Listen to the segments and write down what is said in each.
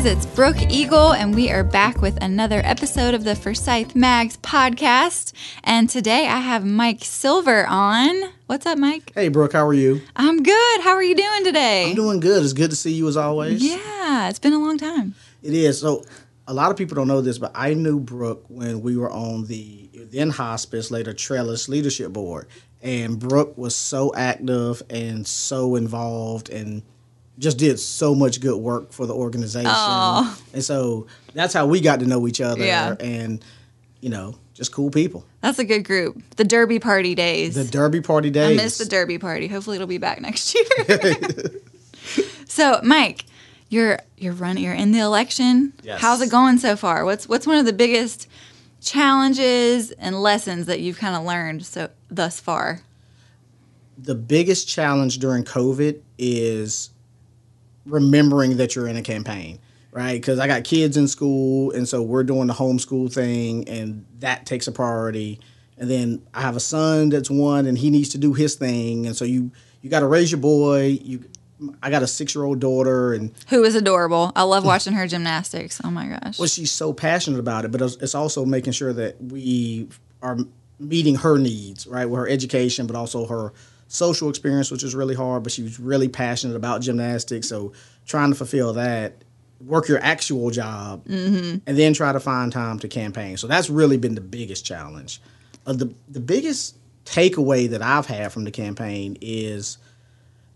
Guys, it's Brooke Eagle, and we are back with another episode of the Forsyth Mags podcast. And today I have Mike Silver on. What's up, Mike? Hey, Brooke, how are you? I'm good. How are you doing today? I'm doing good. It's good to see you as always. Yeah, it's been a long time. It is. So, a lot of people don't know this, but I knew Brooke when we were on the then hospice, later Trellis Leadership Board. And Brooke was so active and so involved and just did so much good work for the organization. Aw. And so that's how we got to know each other. Yeah. And, you know, just cool people. That's a good group. The Derby Party days. The Derby Party days. I miss the Derby Party. Hopefully, it'll be back next year. so, Mike, you're you're running. You're in the election. Yes. How's it going so far? What's what's one of the biggest challenges and lessons that you've kind of learned so thus far? the biggest challenge during COVID is remembering that you're in a campaign, right? Because I got kids in school, and so we're doing the homeschool thing, and that takes a priority. And then I have a son that's one, and he needs to do his thing, and so you you got to raise your boy. You, I got a six year old daughter, and Who is adorable. I love watching her gymnastics. Oh my gosh. well, she's so passionate about it, but it's it's also making sure that we are meeting her needs, right, with her education, but also her social experience, which is really hard. But she was really passionate about gymnastics, so trying to fulfill that, work your actual job, and then try to find time to campaign. So that's really been the biggest challenge. Uh, the the biggest takeaway that I've had from the campaign is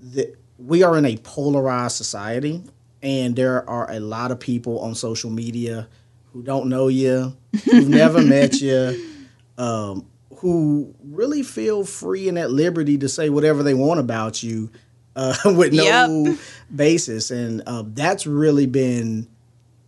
that we are in a polarized society and there are a lot of people on social media who don't know you who've never met you um, who really feel free and at liberty to say whatever they want about you uh, with no Yep. basis and uh, that's really been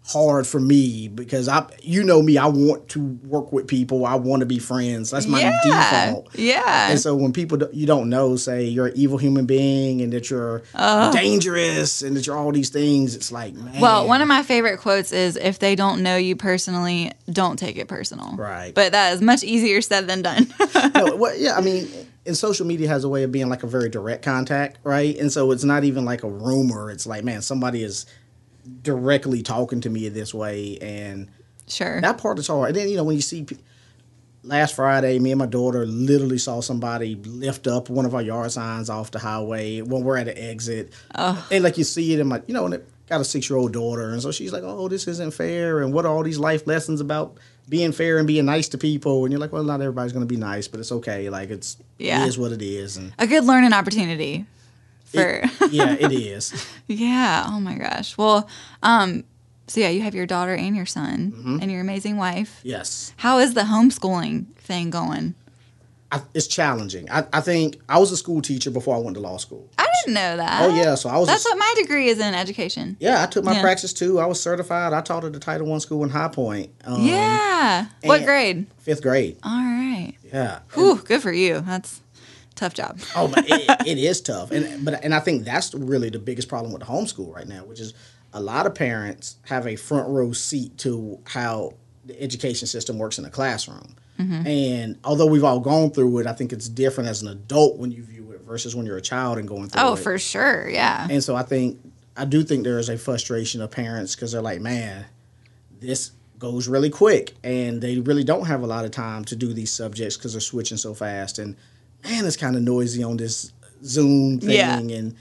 hard for me because I, you know me, I want to work with people. I want to be friends. That's my yeah. default. Yeah. And so when people do- you don't know say you're an evil human being and that you're uh-huh. dangerous and that you're all these things, it's like man. Well, one of my favorite quotes is if they don't know you personally, don't take it personal. Right. But that is much easier said than done. no, well, yeah, I mean, and social media has a way of being like a very direct contact, right? And so it's not even like a rumor. It's like, man, somebody is directly talking to me this way, and sure. that part is hard. And then you know when you see. Last Friday, me and my daughter literally saw somebody lift up one of our yard signs off the highway when we're at an exit, and like you see it in my, you know, and it got a six year old daughter, and so she's like, "Oh, this isn't fair," and what are all these life lessons about being fair and being nice to people? And you're like, "Well, not everybody's going to be nice, but it's okay. Like it's Yeah. it is what it is." And a good learning opportunity for it- yeah, it is. Yeah. Oh my gosh. Well, um, so yeah, you have your daughter and your son Mm-hmm. and your amazing wife. Yes. How is the homeschooling thing going? I, it's challenging. I, I think I was a school teacher before I went to law school. I didn't know that. Oh yeah, so I was. a That's what my degree is in education. Yeah, I took my Yeah. praxis too. I was certified. I taught at the Title One school in High Point. Um, yeah. What grade? Fifth grade. All right. Yeah. Whew, good for you. That's a tough job. Oh, it, it is tough, and but and I think that's really the biggest problem with the homeschool right now, which is a lot of parents have a front row seat to how the education system works in the classroom. Mm-hmm. And although we've all gone through it, I think it's different as an adult when you view it versus when you're a child and going through Oh, it. Oh, for sure. Yeah. And so I think I do think there is a frustration of parents because they're like, man, this goes really quick, and they really don't have a lot of time to do these subjects because they're switching so fast. And man, it's kind of noisy on this Zoom thing, Yeah. and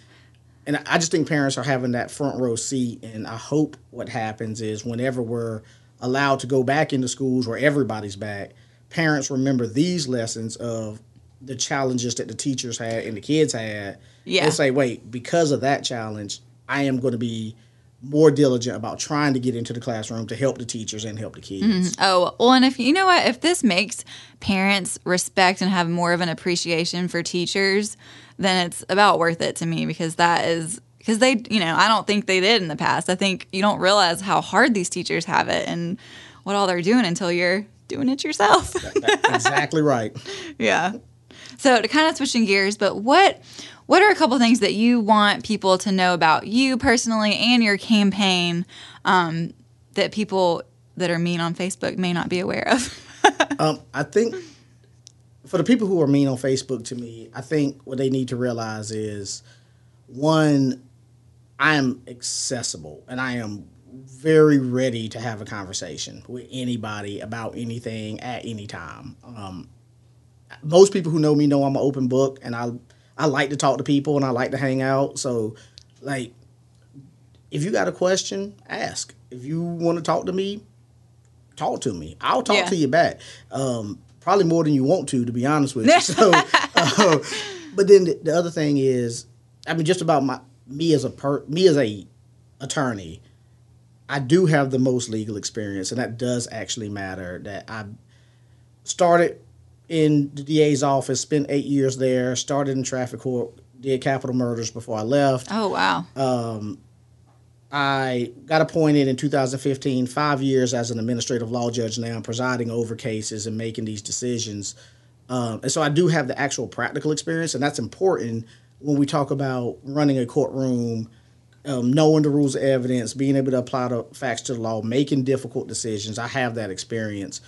and I just think parents are having that front row seat. And I hope what happens is whenever we're allowed to go back into schools where everybody's back, parents remember these lessons of the challenges that the teachers had and the kids had. Yeah. And say, wait, because of that challenge, I am going to be more diligent about trying to get into the classroom to help the teachers and help the kids. Mm-hmm. Oh, well, and if you know what, if this makes parents respect and have more of an appreciation for teachers, then it's about worth it to me because that is because they, you know, I don't think they did in the past. I think you don't realize how hard these teachers have it and what all they're doing until you're doing it yourself. Exactly right. yeah. So to kind of switching gears, but what what are a couple things that you want people to know about you personally and your campaign um, that people that are mean on Facebook may not be aware of? Um, I think for the people who are mean on Facebook to me, I think what they need to realize is one, I am accessible and I am very ready to have a conversation with anybody about anything at any time. Um, most people who know me know I'm an open book, and I I like to talk to people and I like to hang out. So, like, if you got a question, ask. If you want to talk to me, talk to me. I'll talk Yeah. to you back. Um, probably more than you want to, to be honest with you. So, uh, but then the, the other thing is, I mean, just about my me as a per me as a attorney, I do have the most legal experience, and that does actually matter. That I started in the DA's office, spent eight years there, started in traffic court, did capital murders before I left. Oh wow. Um, I got appointed in 2015, five years as an administrative law judge now, presiding over cases and making these decisions. Um, and so I do have the actual practical experience, and that's important when we talk about running a courtroom, um, knowing the rules of evidence, being able to apply the facts to the law, making difficult decisions. I have that experience.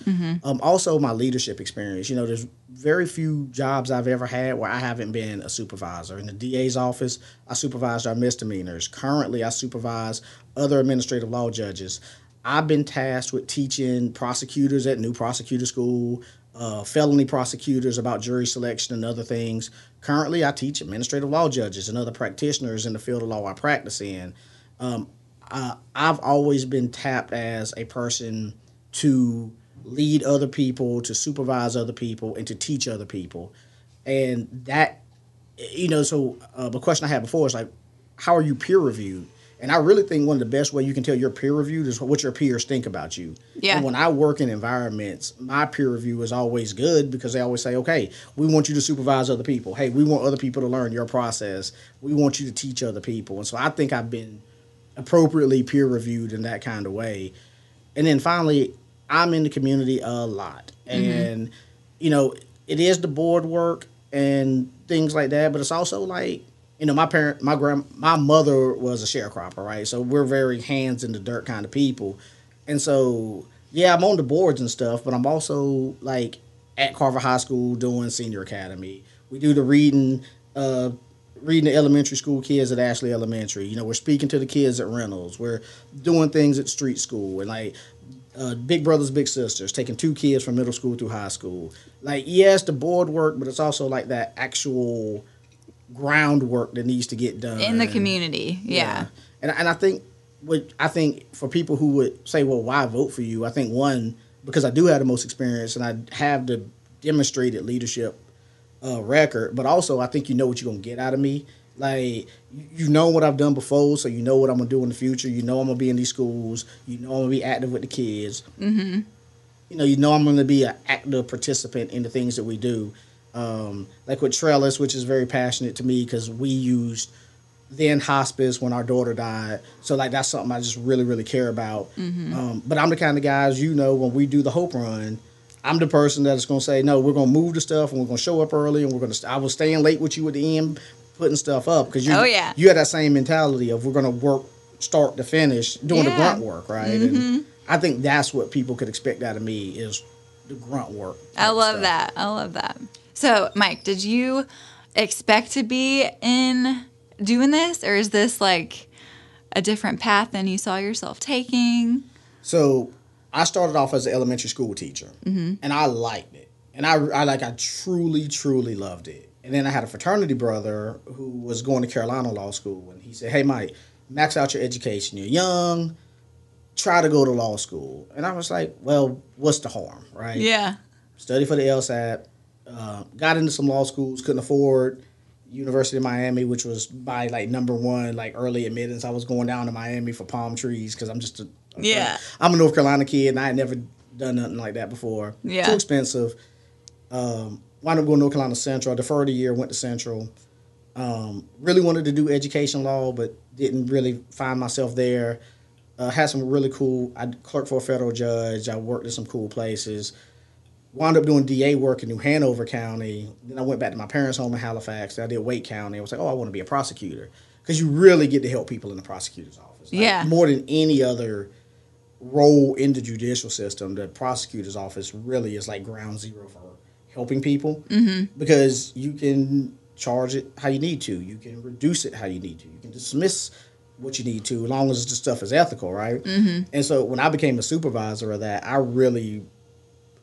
Um, also, my leadership experience. You know, there's very few jobs I've ever had where I haven't been a supervisor. In the DA's office, I supervised our misdemeanors. Currently, I supervise other administrative law judges. I've been tasked with teaching prosecutors at new prosecutor school, uh, felony prosecutors about jury selection and other things. Currently, I teach administrative law judges and other practitioners in the field of law I practice in. Um, I, I've always been tapped as a person to lead other people, to supervise other people, and to teach other people. And that, you know, so uh, the question I had before is like, how are you peer reviewed? And I really think one of the best way you can tell you're peer reviewed is what your peers think about you. Yeah. And when I work in environments, my peer review is always good because they always say, okay, we want you to supervise other people. Hey, we want other people to learn your process. We want you to teach other people. And so I think I've been appropriately peer reviewed in that kind of way. And then finally, I'm in the community a lot. Mm-hmm. And, you know, it is the board work and things like that, but it's also like, you know, my parent, my grand, my mother was a sharecropper, right? So we're very hands in the dirt kind of people. And so, yeah, I'm on the boards and stuff, but I'm also like at Carver High School doing senior academy. We do the reading, uh, reading the elementary school kids at Ashley Elementary. You know, we're speaking to the kids at Reynolds. We're doing things at street school and like uh, big brothers, big sisters, taking two kids from middle school through high school. Like, yes, the board work, but it's also like that actual groundwork that needs to get done In the community. Yeah. and and I think what I think for people who would say, well, why vote for you? I think one because I do have the most experience and I have the demonstrated leadership uh, record, but also I think you know what you're gonna get out of me. Like you- you know what I've done before, so you know what I'm gonna do in the future. You know I'm gonna be in these schools. You know I'm gonna be active with the kids. Mm-hmm. You know you know I'm gonna be an active participant in the things that we do. Um, like with Trellis, which is very passionate to me because we used then hospice when our daughter died. So like that's something I just really really care about. Um, but I'm the kind of guys you know when we do the Hope Run, I'm the person that's going to say no, we're going to move the stuff and we're going to show up early and we're going to. I was staying late with you at the end, putting stuff up because you Oh, yeah. you had that same mentality of we're going to work start to finish doing the grunt work right. And I think that's what people could expect out of me is the grunt work. I love stuff. that. I love that. So, Mike, did you expect to be in doing this, or is this like a different path than you saw yourself taking? So I started off as an elementary school teacher, mm-hmm. and I liked it, and I, I like I truly truly loved it. And then I had a fraternity brother who was going to Carolina Law School, and he said, "Hey, Mike, max out your education. You're young. Try to go to law school." And I was like, "Well, what's the harm, right?" Yeah. Study for the LSAT, uh, got into some law schools, couldn't afford University of Miami, which was by like number one, like early admittance. I was going down to Miami for palm trees because I'm just a Yeah. I'm a North Carolina kid and I had never done nothing like that before. Yeah. Too expensive. Um, wound up going to North Carolina Central. I deferred a year, went to Central. Um, really wanted to do education law, but didn't really find myself there. Uh, had some really cool. I clerked for a federal judge. I worked in some cool places. Wound up doing DA work in New Hanover County. Then I went back to my parents' home in Halifax. I did Wake County. I was like, oh, I want to be a prosecutor because you really get to help people in the prosecutor's office. Like, Yeah. More than any other role in the judicial system, the prosecutor's office really is like ground zero for helping people because you can charge it how you need to, you can reduce it how you need to, you can dismiss what you need to, as long as the stuff is ethical, right? Mm-hmm. And so when I became a supervisor of that, I really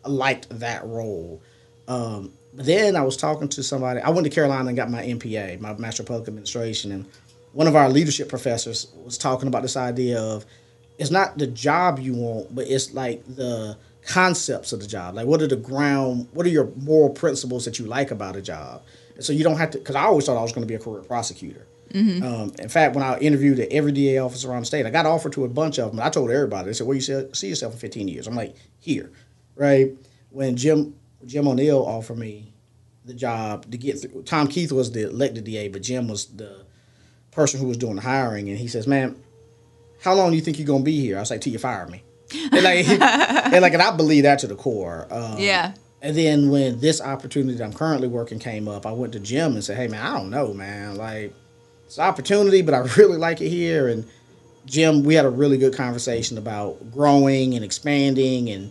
liked that role. Um, then I was talking to somebody. I went to Carolina and got my MPA, my Master of Public Administration, and one of our leadership professors was talking about this idea of it's not the job you want, but it's like the concepts of the job. Like, what are the ground? What are your moral principles that you like about a job? And so you don't have to. Because I always thought I was going to be a career prosecutor. Mm-hmm. Um, in fact, when I interviewed at every DA office around the state, I got offered to a bunch of them. I told everybody. They said, "Where you see yourself in 15 years?" I'm like, "Here." Right when Jim Jim O'Neill offered me the job to get through. Tom Keith was the elected DA, but Jim was the person who was doing the hiring, and he says, "Man, how long do you think you're gonna be here?" I was like, "Till you fire me." and like, and like, and I believe that to the core. Um, yeah. And then when this opportunity that I'm currently working came up, I went to Jim and said, "Hey, man, I don't know, man. Like, it's an opportunity, but I really like it here." And Jim, we had a really good conversation about growing and expanding and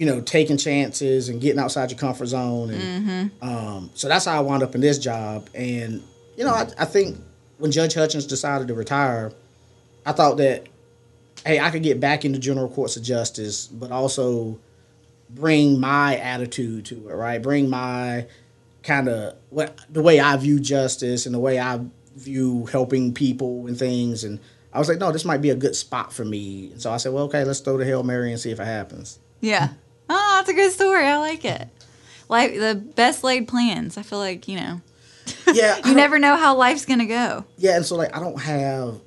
you know, taking chances and getting outside your comfort zone. And mm-hmm. um, so that's how I wound up in this job. And, you know, I, I, think when Judge Hutchins decided to retire, I thought that, hey, I could get back into general courts of justice, but also bring my attitude to it, right? Bring my kind of what the way I view justice and the way I view helping people and things. And I was like, no, this might be a good spot for me. And so I said, well, okay, let's throw the Hail Mary and see if it happens. Yeah. Oh, that's a good story. I like it. Like the best laid plans. I feel like, you know. Yeah. you never know how life's gonna go. Yeah, and so like I don't have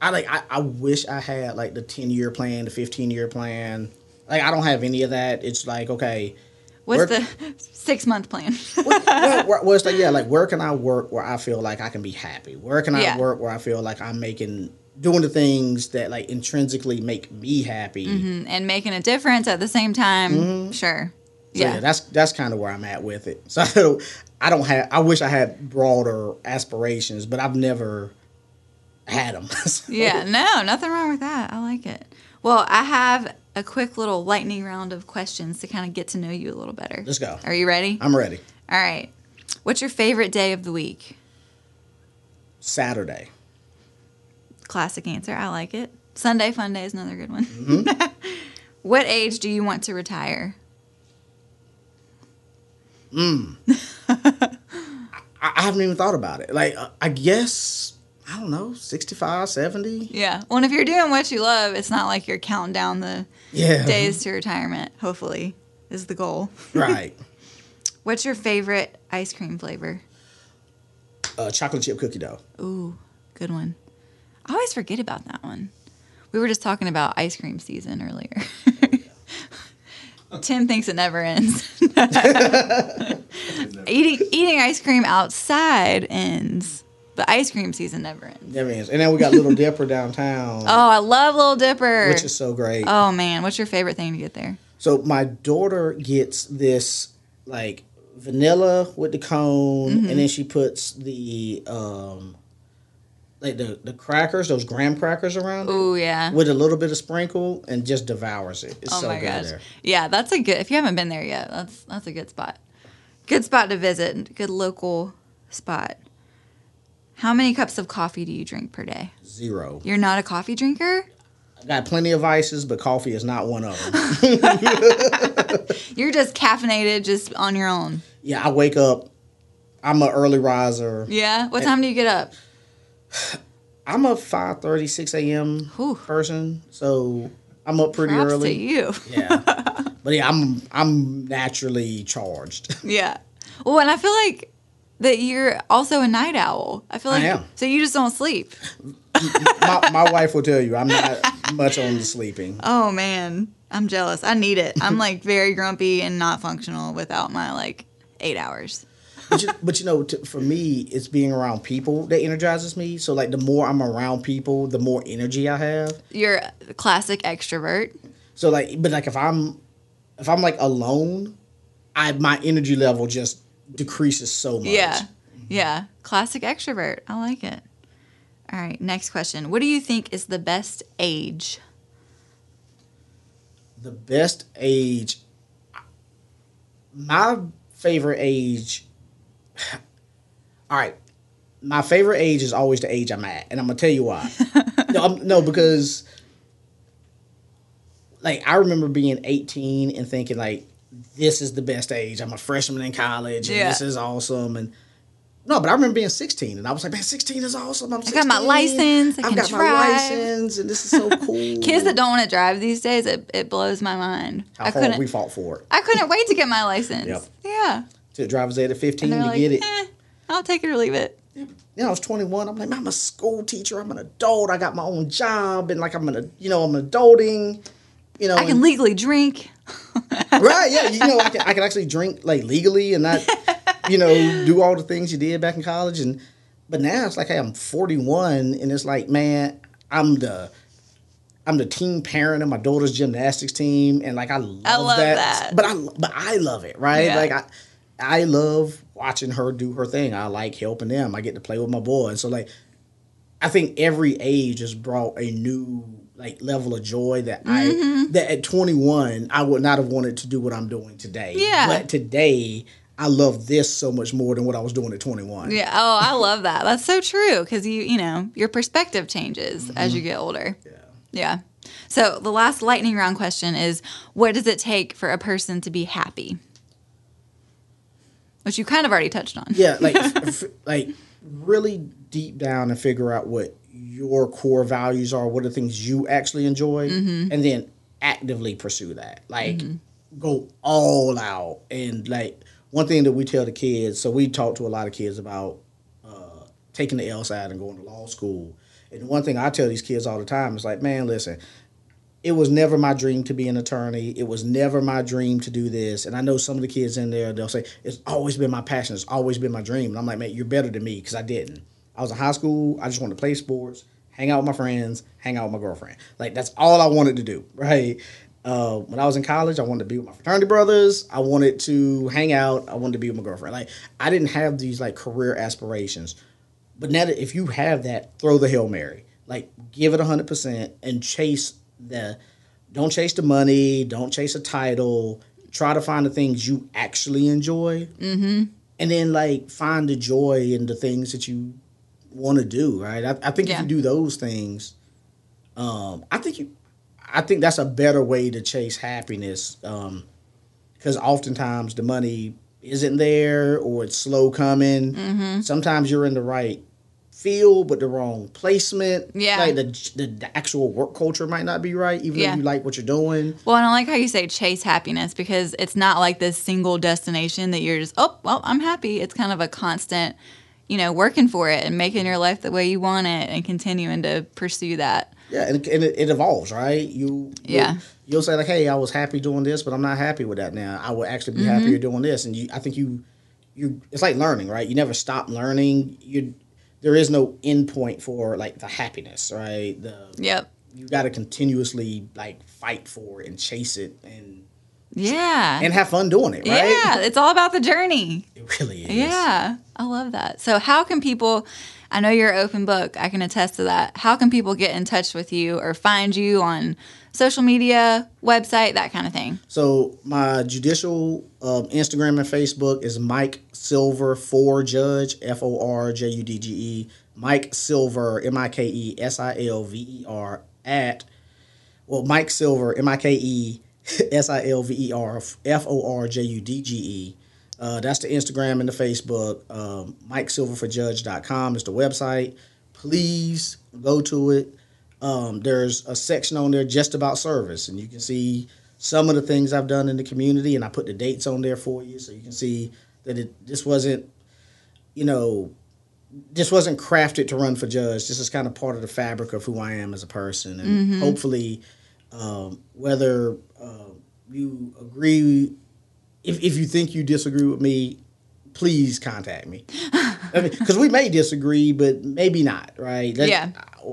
I like I, I wish I had like the ten year plan, the fifteen year plan. Like I don't have any of that. It's like, okay. What's the six month plan? well, well, it's like yeah, like where can I work where I feel like I can be happy? Where can I yeah. work where I feel like I'm making doing the things that like intrinsically make me happy mm-hmm. and making a difference at the same time. Mm-hmm. Sure. So, yeah. yeah. that's that's kind of where I'm at with it. So I don't, have. I wish I had broader aspirations, but I've never had them. so. Yeah, no, nothing wrong with that. I like it. Well, I have a quick little lightning round of questions to kind of get to know you a little better. Let's go. Are you ready? I'm ready. All right. What's your favorite day of the week? Saturday. Classic answer. I like it. Sunday fun day is another good one. Mm-hmm. what age do you want to retire? Mm. I, I, haven't even thought about it. Like, uh, I guess, I don't know, 65, 70? Yeah. Well, if you're doing what you love, it's not like you're counting down the yeah. days to retirement, hopefully, is the goal. Right. What's your favorite ice cream flavor? Uh, chocolate chip cookie dough. Ooh, good one. I always forget about that one. We were just talking about ice cream season earlier. Tim thinks it never ends. eating eating ice cream outside ends, but ice cream season never ends. Never ends. And then we got Little Dipper downtown. Oh, I love Little Dipper, which is so great. Oh man, what's your favorite thing to get there? So my daughter gets this like vanilla with the cone, mm-hmm. and then she puts the um, like the, the crackers, those graham crackers around. Oh yeah. With a little bit of sprinkle and just devours it. It's oh so my good gosh. there. Yeah, that's a good. If you haven't been there yet, that's that's a good spot. Good spot to visit. Good local spot. How many cups of coffee do you drink per day? Zero. You're not a coffee drinker. I got plenty of vices, but coffee is not one of them. You're just caffeinated, just on your own. Yeah, I wake up. I'm an early riser. Yeah. What time do you get up? I'm a 5:30, 6 a.m. person, so I'm up pretty Props early. To you, yeah. But yeah, I'm I'm naturally charged. Yeah. Well, and I feel like that you're also a night owl. I feel like I am. so you just don't sleep. my, my wife will tell you I'm not much on the sleeping. Oh man, I'm jealous. I need it. I'm like very grumpy and not functional without my like eight hours but, you, but you know, to, for me, it's being around people that energizes me. So like, the more I'm around people, the more energy I have. You're a classic extrovert. So like, but like if I'm if I'm like alone, I my energy level just decreases so much. Yeah, yeah, classic extrovert. I like it. All right, next question. What do you think is the best age? The best age. My favorite age all right. my favorite age is always the age I'm at, and I'm gonna tell you why. no, I'm, no, because like I remember being 18 and thinking like this is the best age. I'm a freshman in college, and Yeah. this is awesome. And no, but I remember being 16, and I was like, man, 16 is awesome. I'm I got my license, I I've can got my license, and this is so cool. Kids that don't want to drive these days, it, it blows my mind. How I couldn't. we fought for it I couldn't wait to get my license. Yep. Yeah. To the driver's ed at 15 And to like, get it. eh, I'll take it or leave it. Then I was 21. I'm like, I'm a school teacher. I'm an adult. I got my own job, and like I'm an, you know, I'm adulting. You know, I can and- legally drink. right? Yeah, you know, I can I can actually drink like legally and not, you know, do all the things you did back in college. And but now it's like, hey, I'm 41, and it's like, man, I'm the I'm the team parent of my daughter's gymnastics team, and like I love, love that. that. But I but I love it, right? Yeah. Like I I love watching her do her thing. I like helping them. I get to play with my boy. And So like I think every age has brought a new like level of joy that Mm-hmm. I that at 21 I would not have wanted to do what I'm doing today. Yeah. But today I love this so much more than what I was doing at 21. Yeah. Oh, I love that. That's so true because you, you know, your perspective changes as Mm-hmm. you get older. Yeah. Yeah. So the last lightning round question is what does it take for a person to be happy? Which you kind of already touched on. Yeah, like f- like really deep down and figure out what your core values are, what are the things you actually enjoy, Mm-hmm. and then actively pursue that. Like go all out and like one thing that we tell the kids. So we talk to a lot of kids about uh, taking the LSAT and going to law school. And one thing I tell these kids all the time is like, man, listen, it was never my dream to be an attorney. It was never my dream to do this. And I know some of the kids in there, they'll say, it's always been my passion. It's always been my dream. And I'm like, man, you're better than me because I didn't. I was in high school. I just wanted to play sports, hang out with my friends, hang out with my girlfriend. Like, that's all I wanted to do, right? Uh, when I was in college, I wanted to be with my fraternity brothers. I wanted to hang out. I wanted to be with my girlfriend. Like, I didn't have these like career aspirations. But now that if you have that, throw the Hail Mary. Like give it hundred percent and chase the don't chase the money, don't chase a title. Try to find the things you actually enjoy. Mm-hmm. And then like find the joy in the things that you want to do, right? I, I think Yeah. if you do those things, um, I think you I think that's a better way to chase happiness. Um, because oftentimes the money isn't there or it's slow coming. Mm-hmm. Sometimes you're in the right field but the wrong placement. Yeah. like the, the the actual work culture might not be right, even Yeah. if you like what you're doing. Well, and I like how you say chase happiness because it's not like this single destination that you're just, oh, well, I'm happy. It's kind of a constant, you know, working for it and making your life the way you want it and continuing to pursue that. Yeah, and, and it, it evolves, right? You Yeah. You'll, you'll say like, "Hey, I was happy doing this, but I'm not happy with that now. I would actually be Mm-hmm. happier doing this." And you, I think you, you, it's like learning, right? You never stop learning. You, there is no end point for like the happiness, right? The Yep. you got to continuously like fight for it and chase it and Yeah. and have fun doing it, right? Yeah. It's all about the journey. It really is. Yeah. I love that. So, how can people, I know you're an open book, I can attest to that. How can people get in touch with you or find you on social media, website, that kind of thing? So my judicial um, Instagram and Facebook is Mike Silver for Judge F O R J U D G E Mike Silver M I K E S I L V E R at well Mike Silver M I K E S I L V E R F O R J U D G E. Uh, that's the Instagram and the Facebook. Um, MikeSilverforJudge.com is the website. Please go to it. Um, there's a section on there just about service, and you can see some of the things I've done in the community, and I put the dates on there for you, so you can see that it this wasn't, you know, this wasn't crafted to run for judge. This is kind of part of the fabric of who I am as a person, and hopefully, um, whether uh, you agree, if if you think you disagree with me, please contact me. I mean, because we may disagree, but maybe not, right? Let's- Yeah.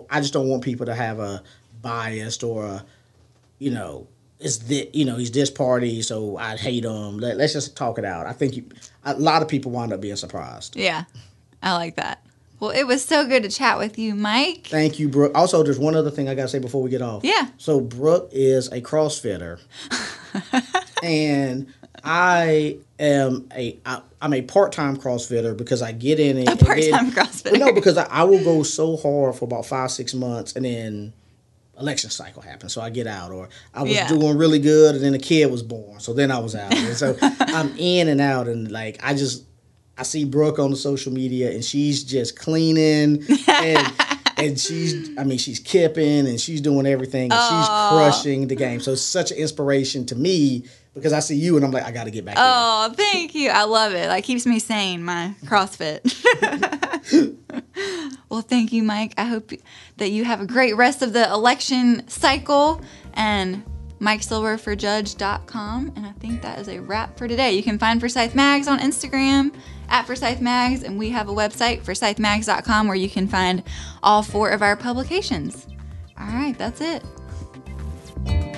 I just don't want people to have a biased or a, you know, it's this, you know, he's this party, so I hate him. Let, let's just talk it out. I think you, a lot of people wind up being surprised. Yeah. I like that. Well, it was so good to chat with you, Mike. Thank you, Brooke. Also, there's one other thing I gotta say before we get off. Yeah. So Brooke is a CrossFitter, and I am a I, I'm a part time CrossFitter because I get in it. A part-time CrossFitter. No, because I, I will go so hard for about five six months, and then election cycle happened, so I get out. Or I was Yeah. doing really good, and then a kid was born, so then I was out. And so I'm in and out, and like I just I see Brooke on the social media, and she's just cleaning and. And she's, I mean, she's kipping and she's doing everything. And she's crushing the game. So it's such an inspiration to me because I see you and I'm like, I got to get back. Oh, thank you. I love it. That keeps me sane, my CrossFit. well, thank you, Mike. I hope that you have a great rest of the election cycle and MikeSilverForJudge.com. And I think that is a wrap for today. You can find Forsyth Mags on Instagram at Forsyth Mags, and we have a website, ForsythMags.com, where you can find all four of our publications. All right, that's it.